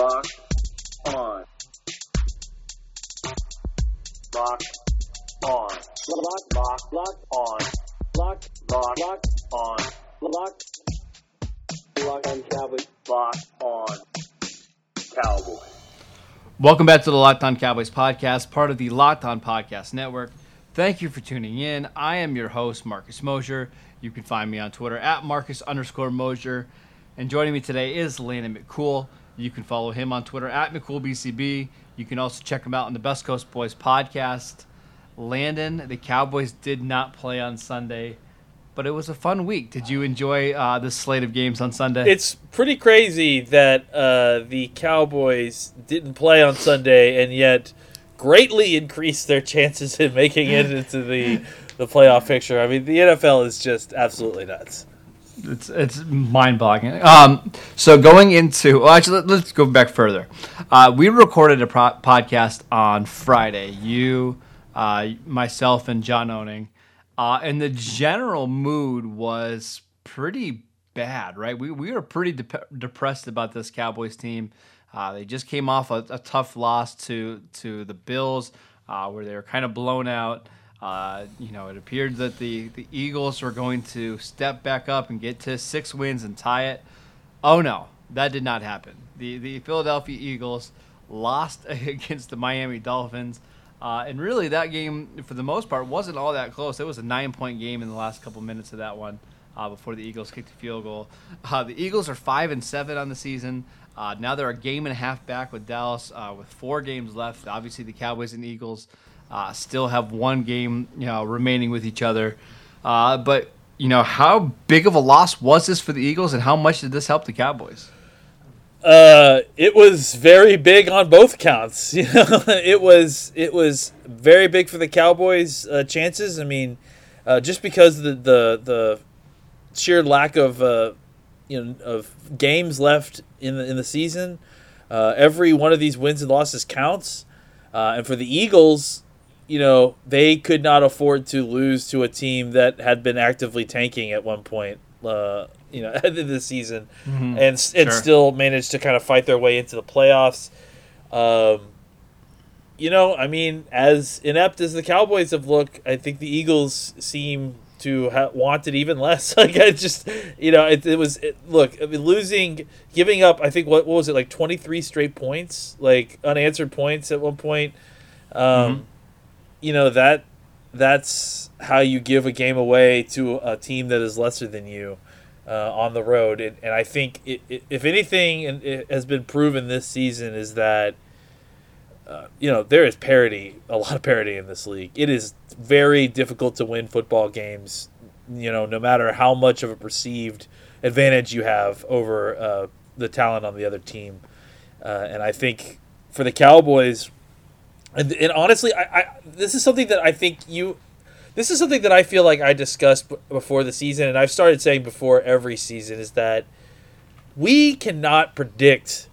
Locked on. Locked on. Locked, locked, locked on. Locked, locked, locked on. Locked. Locked on Cowboys. Locked on Cowboys. Welcome back to the Locked On Cowboys podcast, part of the Locked On Podcast Network. Thank you for tuning in. I am your host, Marcus Mosher. You can find me on Twitter at Marcus underscore Mosher. And joining me today is Landon McCool. You can follow him on Twitter at McCoolBCB. You can also check him out on the Best Coast Boys podcast. Landon, the Cowboys did not play on Sunday, but it was a fun week. Did you enjoy uh, this slate of games on Sunday? It's pretty crazy that uh, the Cowboys didn't play on Sunday and yet greatly increased their chances in making it into the the playoff picture. I mean, the NFL is just absolutely nuts. It's it's mind boggling. Um, so going into well, actually, let, us go back further. Uh, we recorded a pro- podcast on Friday. You, uh, myself, and John Owning, uh, and the general mood was pretty bad. Right? We we were pretty de- depressed about this Cowboys team. Uh, they just came off a, a, tough loss to to the Bills, uh, where they were kind of blown out. Uh, you know, it appeared that the, the Eagles were going to step back up and get to six wins and tie it. Oh no, that did not happen. The the Philadelphia Eagles lost against the Miami Dolphins, uh, and really that game for the most part wasn't all that close. It was a nine point game in the last couple minutes of that one uh, before the Eagles kicked a field goal. Uh, the Eagles are five and seven on the season. Uh, now they're a game and a half back with Dallas uh, with four games left. Obviously, the Cowboys and Eagles uh, still have one game you know remaining with each other. Uh, but you know, how big of a loss was this for the Eagles, and how much did this help the Cowboys? Uh, it was very big on both counts. You know, it was it was very big for the Cowboys' uh, chances. I mean, uh, just because the the the sheer lack of uh, you know of games left in the in the season, uh, every one of these wins and losses counts. Uh, and for the Eagles, you know, they could not afford to lose to a team that had been actively tanking at one point, uh, you know, at the season, mm-hmm. and and sure. still managed to kind of fight their way into the playoffs. Um, you know, I mean, as inept as the Cowboys have looked, I think the Eagles seem to ha- want it even less. like I just, you know, it, it was it, look I mean, losing, giving up. I think what, what was it like twenty three straight points, like unanswered points at one point. Um, mm-hmm you know that that's how you give a game away to a team that is lesser than you uh, on the road. And, and I think it, it, if anything it has been proven this season is that uh, you know there is parity, a lot of parity in this league. It is very difficult to win football games. You know, no matter how much of a perceived advantage you have over uh, the talent on the other team. Uh, and I think for the Cowboys, and, and honestly, I, I this is something that I think you this is something that I feel like I discussed b- before the season, and I've started saying before every season is that we cannot predict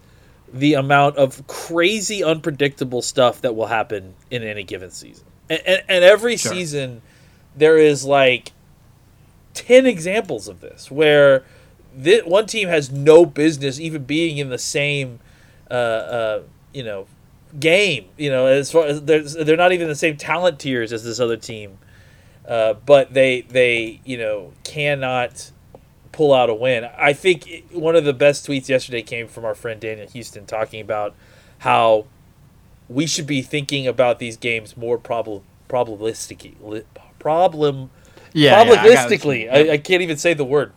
the amount of crazy, unpredictable stuff that will happen in any given season. And, and, and every sure. season, there is like 10 examples of this where this, one team has no business even being in the same, uh, uh, you know, game. You know, as far as they're they're not even the same talent tiers as this other team, uh, but they they you know cannot pull out a win. I think one of the best tweets yesterday came from our friend Daniel Houston talking about how we should be thinking about these games more prob- probabilistically problem yeah, probabilistically. Yeah, I, I, I can't even say the word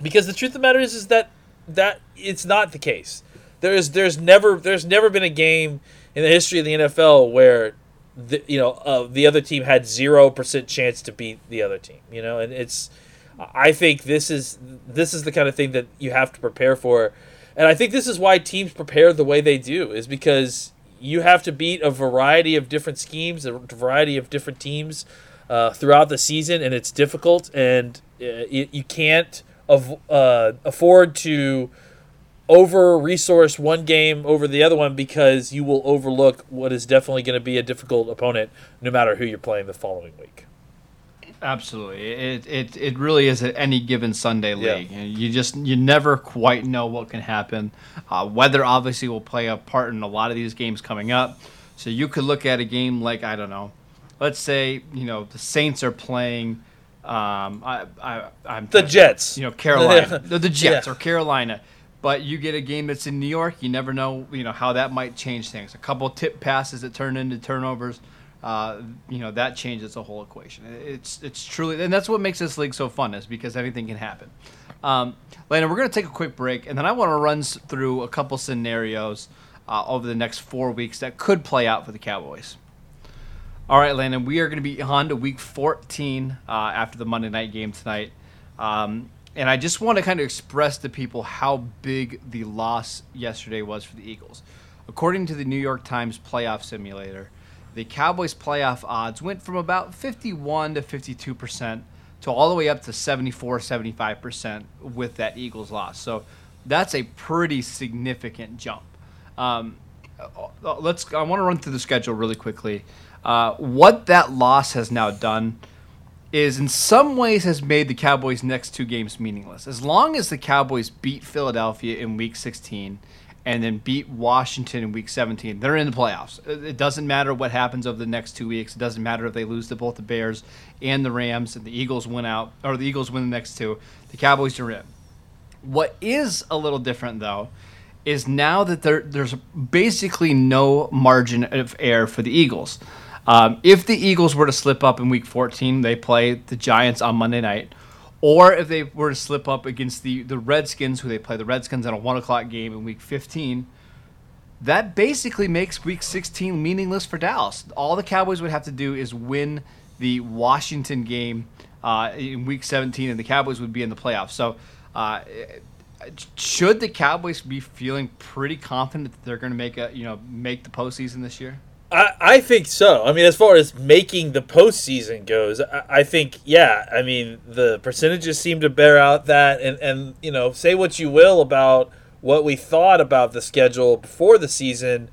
because the truth of the matter is is that that it's not the case. There's there's never there's never been a game in the history of the NFL where the, you know uh, the other team had zero percent chance to beat the other team. You know, and it's I think this is this is the kind of thing that you have to prepare for, and I think this is why teams prepare the way they do is because you have to beat a variety of different schemes, a variety of different teams uh, throughout the season, and it's difficult, and uh, you, can't av- uh, afford to over resource one game over the other one because you will overlook what is definitely going to be a difficult opponent no matter who you're playing the following week. Absolutely, it, it it really is at any given Sunday league. You, you just you never quite know what can happen. Uh, weather obviously will play a part in a lot of these games coming up. So you could look at a game like I don't know, let's say you know the Saints are playing. Um, I, I, I'm The Jets. you know Carolina, the, the Jets Yeah. or Carolina. But you get a game that's in New York, you never know, you know how that might change things. A couple tip passes that turn into turnovers, uh, you know that changes the whole equation. It's it's truly, and that's what makes this league so fun, is because anything can happen. Um, Landon, we're going to take a quick break, and then I want to run through a couple scenarios uh, over the next four weeks that could play out for the Cowboys. All right, Landon, we are going to be on to week 14 uh, after the Monday night game tonight. Um, and I just want to kind of express to people how big the loss yesterday was for the Eagles. According to the New York Times playoff simulator, the Cowboys' playoff odds went from about 51 to 52 percent to all the way up to 74, 75 percent with that Eagles loss. So that's a pretty significant jump. Um, uh, let's. I want to run through the schedule really quickly. Uh, what that loss has now done is, in some ways, has made the Cowboys' next two games meaningless. As long as the Cowboys beat Philadelphia in Week 16 and then beat Washington in Week 17, they're in the playoffs. It doesn't matter what happens over the next two weeks. It doesn't matter if they lose to both the Bears and the Rams, and the Eagles win out, or the Eagles win the next two. The Cowboys are in. What is a little different though is now that there, there's basically no margin of error for the Eagles. Um, if the Eagles were to slip up in Week 14, they play the Giants on Monday night, or if they were to slip up against the the Redskins, who they play the Redskins on a one o'clock game in Week 15. That basically makes Week 16 meaningless for Dallas. All the Cowboys would have to do is win the Washington game uh, in Week 17, and the Cowboys would be in the playoffs. So, uh, should the Cowboys be feeling pretty confident that they're going to make a you know make the postseason this year? I, I think so. I mean, as far as making the postseason goes, I, I think yeah. I mean, the percentages seem to bear out that, and and you know, say what you will about what we thought about the schedule before the season.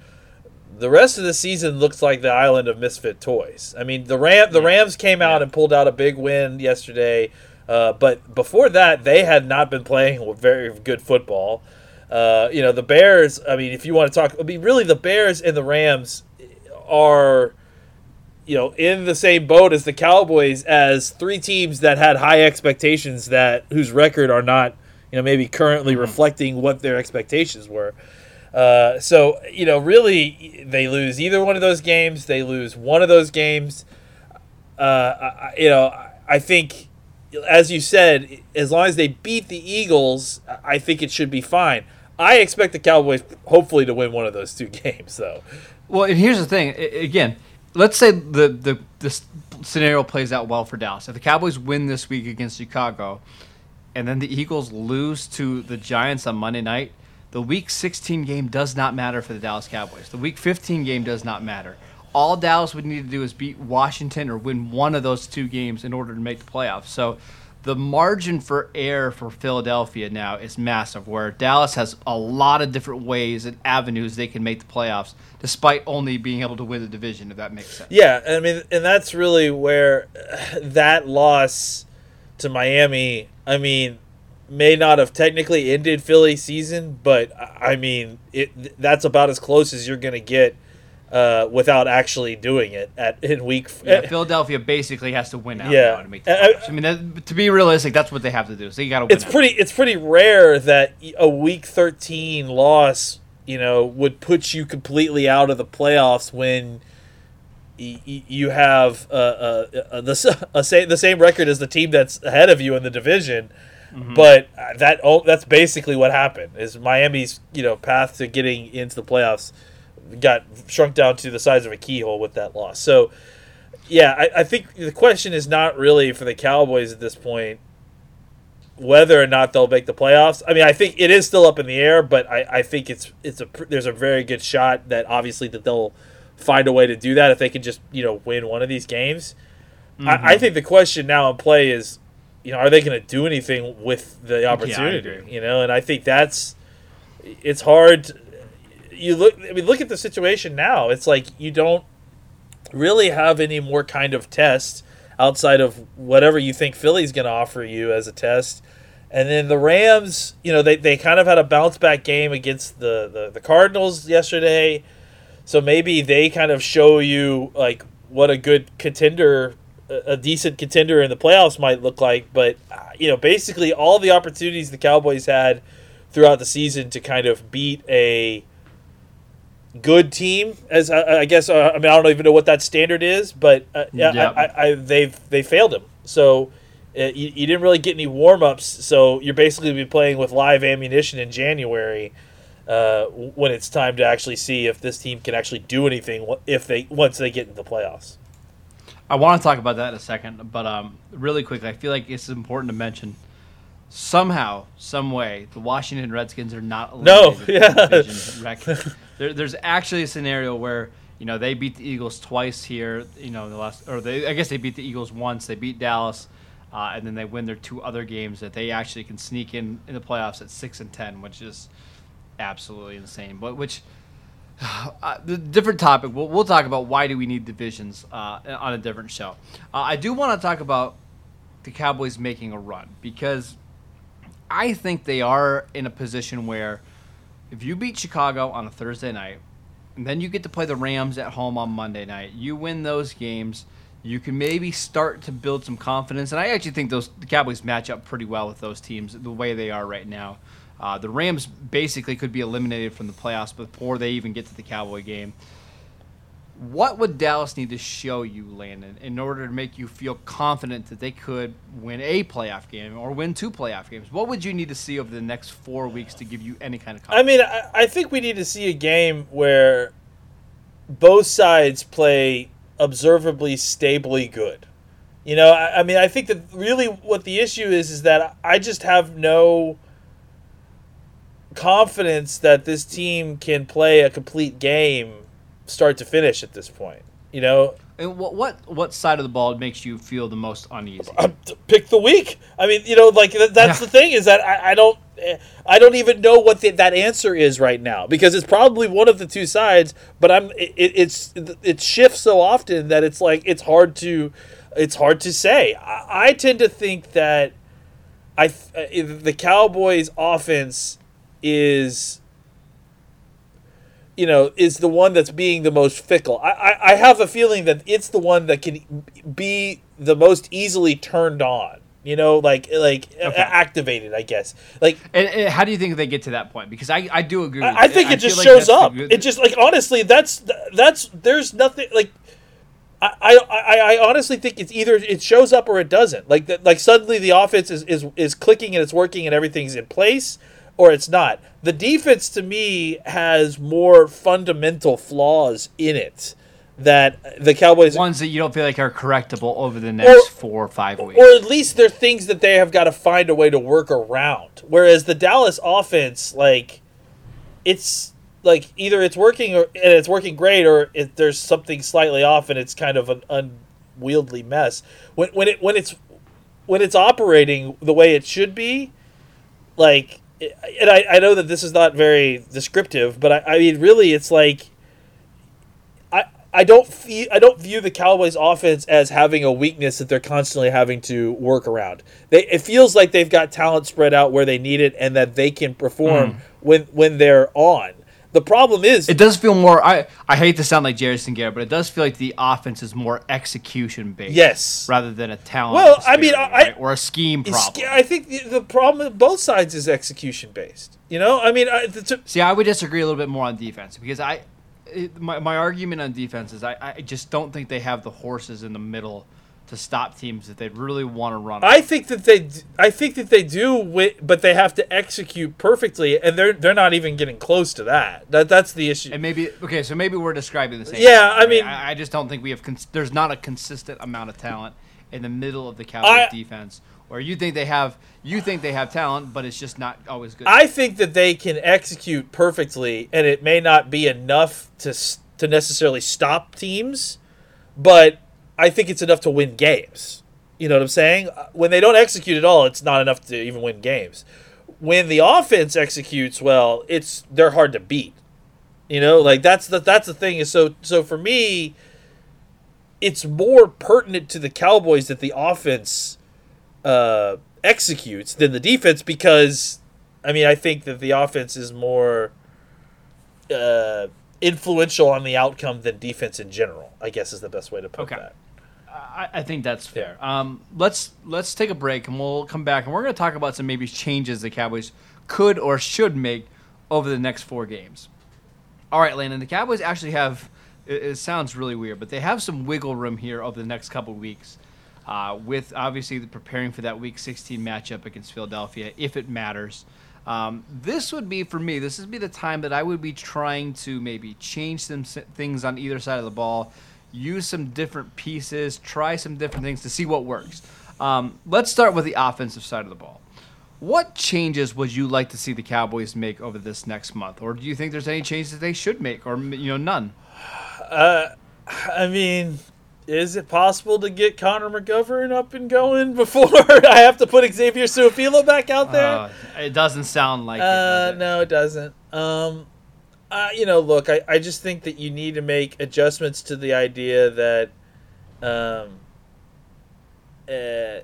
The rest of the season looks like the island of misfit toys. I mean, the Ram the Rams came out and pulled out a big win yesterday, uh, but before that, they had not been playing very good football. Uh, you know, the Bears. I mean, if you want to talk, I mean, really, the Bears and the Rams are you know in the same boat as the Cowboys as three teams that had high expectations that whose record are not you know maybe currently reflecting what their expectations were. Uh, so you know really they lose either one of those games. They lose one of those games. Uh, I, you know I think as you said as long as they beat the Eagles, I think it should be fine. I expect the Cowboys hopefully to win one of those two games though. Well, and here's the thing. A- Again, let's say the the this scenario plays out well for Dallas. If the Cowboys win this week against Chicago, and then the Eagles lose to the Giants on Monday night, the Week 16 game does not matter for the Dallas Cowboys. The Week 15 game does not matter. All Dallas would need to do is beat Washington or win one of those two games in order to make the playoffs. So. The margin for error for Philadelphia now is massive, where Dallas has a lot of different ways and avenues they can make the playoffs, despite only being able to win the division, if that makes sense. Yeah, I mean, and that's really where that loss to Miami, I mean, may not have technically ended Philly's season, but I I mean, it that's about as close as you're going to get uh, without actually doing it at in week. Yeah, Philadelphia basically has to win out Yeah. now to make the Uh, playoffs. I mean, that, to be realistic, that's what they have to do. So you got to it's out. pretty it's pretty rare that a week 13 loss you know would put you completely out of the playoffs when y- y- you have uh, uh, uh, the s- a sa- the same record as the team that's ahead of you in the division but uh, that oh, that's basically what happened is Miami's you know path to getting into the playoffs got shrunk down to the size of a keyhole with that loss so yeah I, I think the question is not really for the Cowboys at this point whether or not they'll make the playoffs. I mean, I think it is still up in the air, but I, I think it's it's a there's a very good shot that obviously that they'll find a way to do that if they can just you know win one of these games. I, I mm-hmm. think the question now in play is, you know, are they going to do anything with the opportunity? agree. you know, and I think that's it's hard. You look, I mean, look at the situation now. It's like you don't really have any more kind of test outside of whatever you think Philly's going to offer you as a test. And then the Rams, you know, they, they kind of had a bounce back game against the, the, the Cardinals yesterday. So maybe they kind of show you like what a good contender, a decent contender in the playoffs might look like. But, uh, you know, basically all the opportunities the Cowboys had throughout the season to kind of beat a good team as I, I guess uh, I mean I don't even know what that standard is but uh, yeah. I, I, they've they failed him so uh, you, you didn't really get any warm-ups so you're basically be playing with live ammunition in January uh, when it's time to actually see if this team can actually do anything if they once they get into the playoffs I want to talk about that in a second, but um, really quickly, I feel like it's important to mention somehow, some way, the Washington Redskins are not No, eliminated from yeah. the there, there's actually a scenario where you know they beat the Eagles twice here. You know the last, or they I guess they beat the Eagles once. They beat Dallas, uh, and then they win their two other games that they actually can sneak in in the playoffs at six and ten, which is absolutely insane. But which uh, the different topic. We'll, we'll talk about why do we need divisions uh, on a different show. Uh, I do want to talk about the Cowboys making a run because I think they are in a position where if you beat Chicago on a Thursday night, and then you get to play the Rams at home on Monday night, you win those games. You can maybe start to build some confidence, and I actually think those the Cowboys match up pretty well with those teams the way they are right now. Uh, the Rams basically could be eliminated from the playoffs before they even get to the Cowboy game. What would Dallas need to show you, Landon, in order to make you feel confident that they could win a playoff game or win two playoff games? What would you need to see over the next four weeks to give you any kind of confidence? I mean I, I think we need to see a game where both sides play observably stably good you know I, I mean i think that really what the issue is is that i just have no confidence that this team can play a complete game start to finish at this point you know And what, what what side of the ball makes you feel the most uneasy? I'm, pick the week. I mean, you know, like that, that's Yeah. the thing is that I, I don't, eh, I don't even know what the, that answer is right now because it's probably one of the two sides. But I'm, it, it's it shifts so often that it's like it's hard to, it's hard to say. I, I tend to think that I uh, the Cowboys' offense is you know, is the one that's being the most fickle. I, I, I have a feeling that it's the one that can be the most easily turned on. You know, like like Okay. activated. I guess. Like And, and how do you think they get to that point? Because I, I do agree. with I, I think it just shows the up. It just like honestly, that's that's there's nothing like. I, I, I I honestly think it's either it shows up or it doesn't. Like that, like suddenly the offense is, is is clicking and it's working and everything's in place, or it's not. The defense to me has more fundamental flaws in it that the Cowboys ones that you don't feel like are correctable over the next four or five weeks. or at least they're things that they have got to find a way to work around. Whereas the Dallas offense, like, it's like either it's working or, and it's working great, or it, there's something slightly off and it's kind of an unwieldy mess. When when it when it's when it's operating the way it should be, like, and I, I know that this is not very descriptive, but I, I mean, really, it's like I I don't feel I don't view the Cowboys offense as having a weakness that they're constantly having to work around. They it feels like they've got talent spread out where they need it and that they can perform hmm. when when they're on. The problem is It does feel more. I I hate to sound like Jason Garrett, but it does feel like the offense is more execution based. Yes. Rather than a talent. Well, I mean, I- right? or a scheme problem. I think the, the problem with both sides is execution based. You know, I mean, I, the, See, I would disagree a little bit more on defense because I, it, my, my argument on defense is I, I just don't think they have the horses in the middle to stop teams that they really want to run. I think that they, I think that they do, but they have to execute perfectly, and they're they're not even getting close to that. That that's the issue. and maybe okay, so maybe we're describing the same. Yeah, thing, I mean- I, I just don't think we have. Cons- there's not a consistent amount of talent in the middle of the Cowboys I- defense, or you think they have. You think they have talent, but it's just not always good. I think that they can execute perfectly, and it may not be enough to to necessarily stop teams, but I think it's enough to win games. You know what I'm saying? Uh, When they don't execute at all, it's not enough to even win games. When the offense executes well, it's they're hard to beat. You know, like that's the that's the thing is so so for me. it's more pertinent to the Cowboys that the offense uh, executes than the defense because I mean I think that the offense is more uh, influential on the outcome than defense in general. I guess is the best way to put Okay. that. I, I think that's fair. Um, let's let's take a break and we'll come back and we're going to talk about some maybe changes the Cowboys could or should make over the next four games. All right, Landon. The Cowboys actually have. It, it sounds really weird, but they have some wiggle room here over the next couple weeks. Uh, with obviously the preparing for that Week 16 matchup against Philadelphia, if it matters. Um, this would be for me. This would be the time that I would be trying to maybe change some things on either side of the ball, use some different pieces, try some different things to see what works. Um, let's start with the offensive side of the ball. What changes would you like to see the Cowboys make over this next month, or do you think there's any changes that they should make, or you know none? I mean, is it possible to get Connor McGovern up and going before I have to put Xavier Su'a-Filo back out there? Uh, it doesn't sound like it. Uh, does it? no, it doesn't. Um, uh, you know, look, I, I just think that you need to make adjustments to the idea that, um, uh,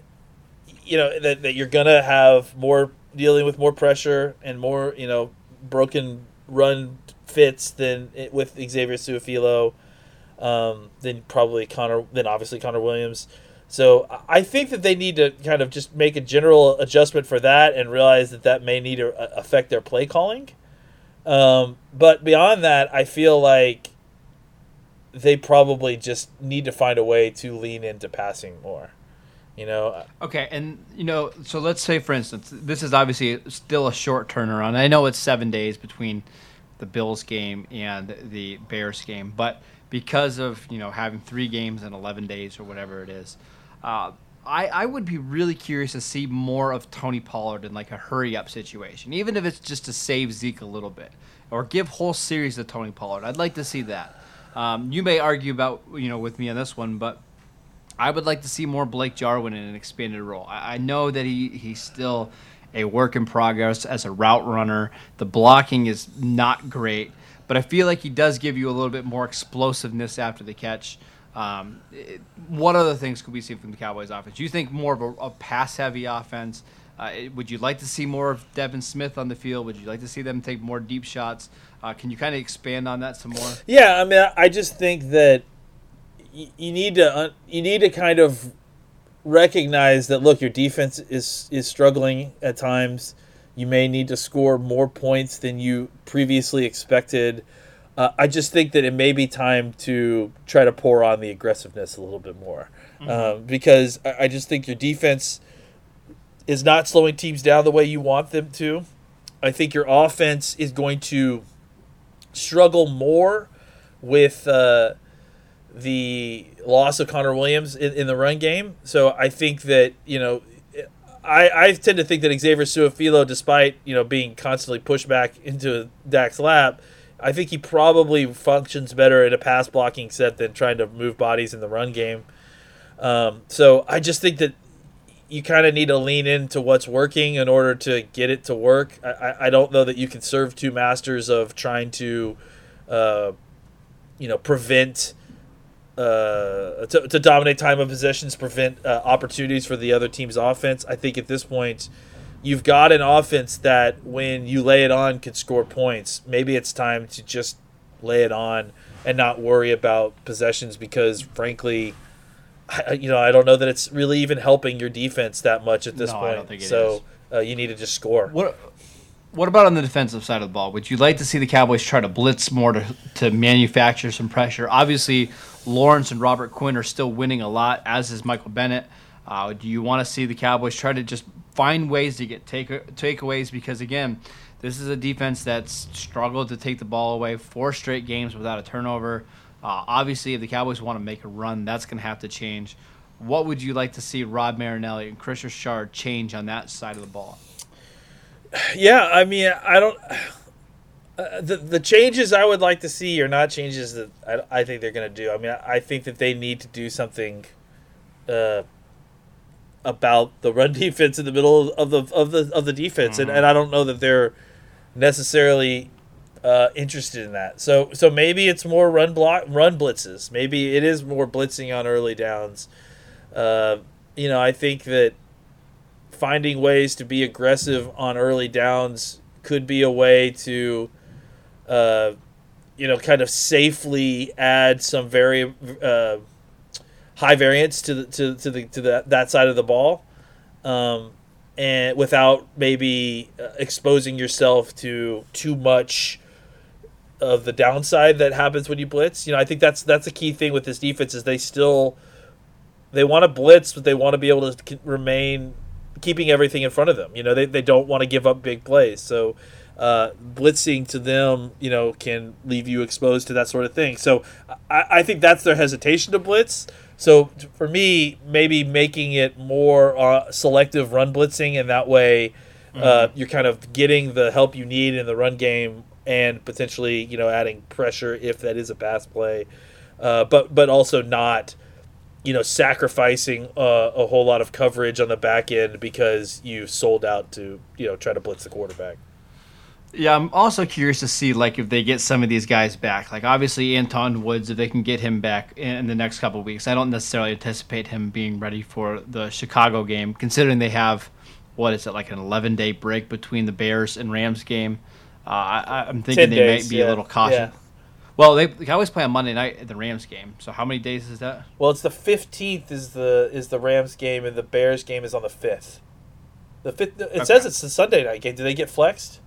you know, that, that you're gonna have more dealing with more pressure and more, you know, broken run fits than it, with Xavier Su'a-Filo, um, than probably Connor, than obviously Connor Williams. So I- think that they need to kind of just make a general adjustment for that and realize that that may need to uh, affect their play calling. Um, but beyond that, I feel like they probably just need to find a way to lean into passing more. You know, Okay, and you know, so let's say, for instance, this is obviously still a short turnaround. I know it's seven days between the Bills game and the Bears game, but because of you know having three games in eleven days or whatever it is, uh, I I would be really curious to see more of Tony Pollard in like a hurry up situation, even if it's just to save Zeke a little bit or give whole series to Tony Pollard. I'd like to see that. Um, you may argue about you know with me on this one, but I would like to see more Blake Jarwin in an expanded role. I, I know that he, he's still a work in progress as a route runner. The blocking is not great, but I feel like he does give you a little bit more explosiveness after the catch. Um, it- what other things could we see from the Cowboys offense? Do you think more of a, a pass heavy offense? Uh, would you like to see more of Devin Smith on the field? Would you like to see them take more deep shots? Uh, can you kind of expand on that some more? Yeah, I mean, I just think that you need to un- you need to kind of recognize that look, your defense is is struggling at times. You may need to score more points than you previously expected. Uh, I just think that it may be time to try to pour on the aggressiveness a little bit more, um, because I, I just think your defense is not slowing teams down the way you want them to. I think your offense is going to struggle more with uh, the loss of Connor Williams in, in the run game. So I think that you know, I, I tend to think that Xavier Su'a-Filo, despite you know being constantly pushed back into Dak's lap, I think he probably functions better in a pass blocking set than trying to move bodies in the run game. Um, so I just think that you kind of need to lean into what's working in order to get it to work. I, I, don't know that you can serve two masters of trying to, uh, you know, prevent uh, to, to dominate time of possessions, prevent uh, opportunities for the other team's offense. I think at this point, you've got an offense that when you lay it on can score points. Maybe it's time to just lay it on and not worry about possessions because, frankly, I, you know, I don't know that it's really even helping your defense that much at this No, I point. don't think it so Uh, you need to just score. What What about on the defensive side of the ball? Would you like to see the Cowboys try to blitz more to to manufacture some pressure? Obviously, Lawrence and Robert Quinn are still winning a lot, as is Michael Bennett. Uh, do you want to see the Cowboys try to just find ways to get take takeaways? Because again, this is a defense that's struggled to take the ball away four straight games without a turnover. Uh, obviously, if the Cowboys want to make a run, that's going to have to change. What would you like to see Rod Marinelli and Kris Richard change on that side of the ball? Yeah, I mean, I don't. Uh, the the changes I would like to see are not changes that I, I think they're going to do. I mean, I, I think that they need to do something uh, about the run defense in the middle of the of the of the defense, and, and I don't know that they're necessarily. uh, interested in that. So so maybe it's more run block run blitzes. Maybe it is more blitzing on early downs. Uh, you know, I think that finding ways to be aggressive on early downs could be a way to, uh, you know, kind of safely add some very uh, high variance to the to, to the to the, that side of the ball, um, and without maybe uh, exposing yourself to too much of the downside that happens when you blitz. You know, I think that's that's a key thing with this defense is they still they want to blitz, but they want to be able to remain keeping everything in front of them. You know, they, they don't want to give up big plays. So uh, blitzing to them, you know, can leave you exposed to that sort of thing. So I, I think that's their hesitation to blitz. So for me, maybe making it more uh, selective run blitzing, and that way uh, mm-hmm. you're kind of getting the help you need in the run game, and potentially you know adding pressure if that is a pass play, uh, but but also not you know, sacrificing uh, a whole lot of coverage on the back end because you sold out to, you know, try to blitz the quarterback. Yeah, I'm also curious to see like if they get some of these guys back. Like obviously Antwaun Woods, if they can get him back in the next couple weeks. I don't necessarily anticipate him being ready for the Chicago game, considering they have what is it like an 11 day break between the Bears and Rams game. Uh, I, am thinking they days, might be yeah. a little cautious. Yeah. Well, they, they always play on Monday night at the Rams game. So how many days is that? Well, it's the fifteenth is the is the Rams game, and the Bears game is on the fifth. The fifth. It okay. says it's the Sunday night game. Do they get flexed?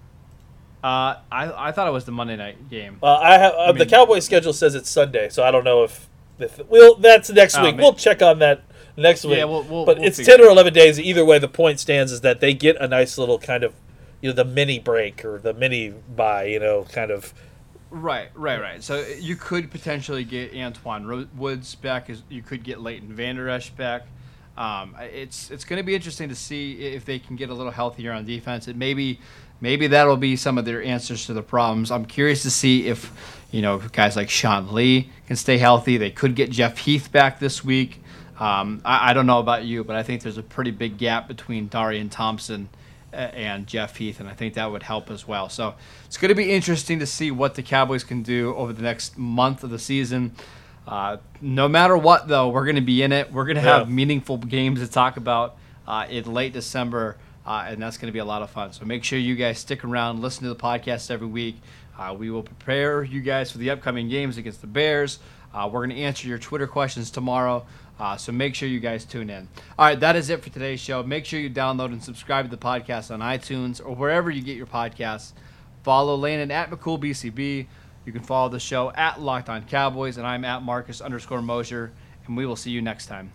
Uh, I I thought it was the Monday night game. Uh, I have uh, I mean, the Cowboys schedule says it's Sunday, so I don't know if, if well that's next oh, week. We'll check on that next week. Yeah, we'll, we'll, but we'll it's ten or eleven days. Either way, the point stands is that they get a nice little kind of you know the mini break or the mini bye. You know, kind of Right, right, right. So you could potentially get Antwaun Woods back. As you could get Leighton Vander Esch back. Um, it's it's going to be interesting to see if they can get a little healthier on defense. And maybe maybe that'll be some of their answers to the problems. I'm curious to see if you know guys like Sean Lee can stay healthy. They could get Jeff Heath back this week. Um, I, I, don't know about you, but I think there's a pretty big gap between Darian Thompson and Jeff Heath, and I think that would help as well. So it's going to be interesting to see what the Cowboys can do over the next month of the season. Uh, no matter what, though, we're going to be in it. We're going to have yeah. meaningful games to talk about uh, in late December, uh, and that's going to be a lot of fun. So make sure you guys stick around, listen to the podcast every week. Uh, we will prepare you guys for the upcoming games against the Bears. Uh, we're going to answer your Twitter questions tomorrow. Uh, so make sure you guys tune in. All right, that is it for today's show. Make sure you download and subscribe to the podcast on iTunes or wherever you get your podcasts. Follow Landon at McCoolBCB. You can follow the show at Locked On Cowboys, and I'm at Marcus underscore Mosher, and we will see you next time.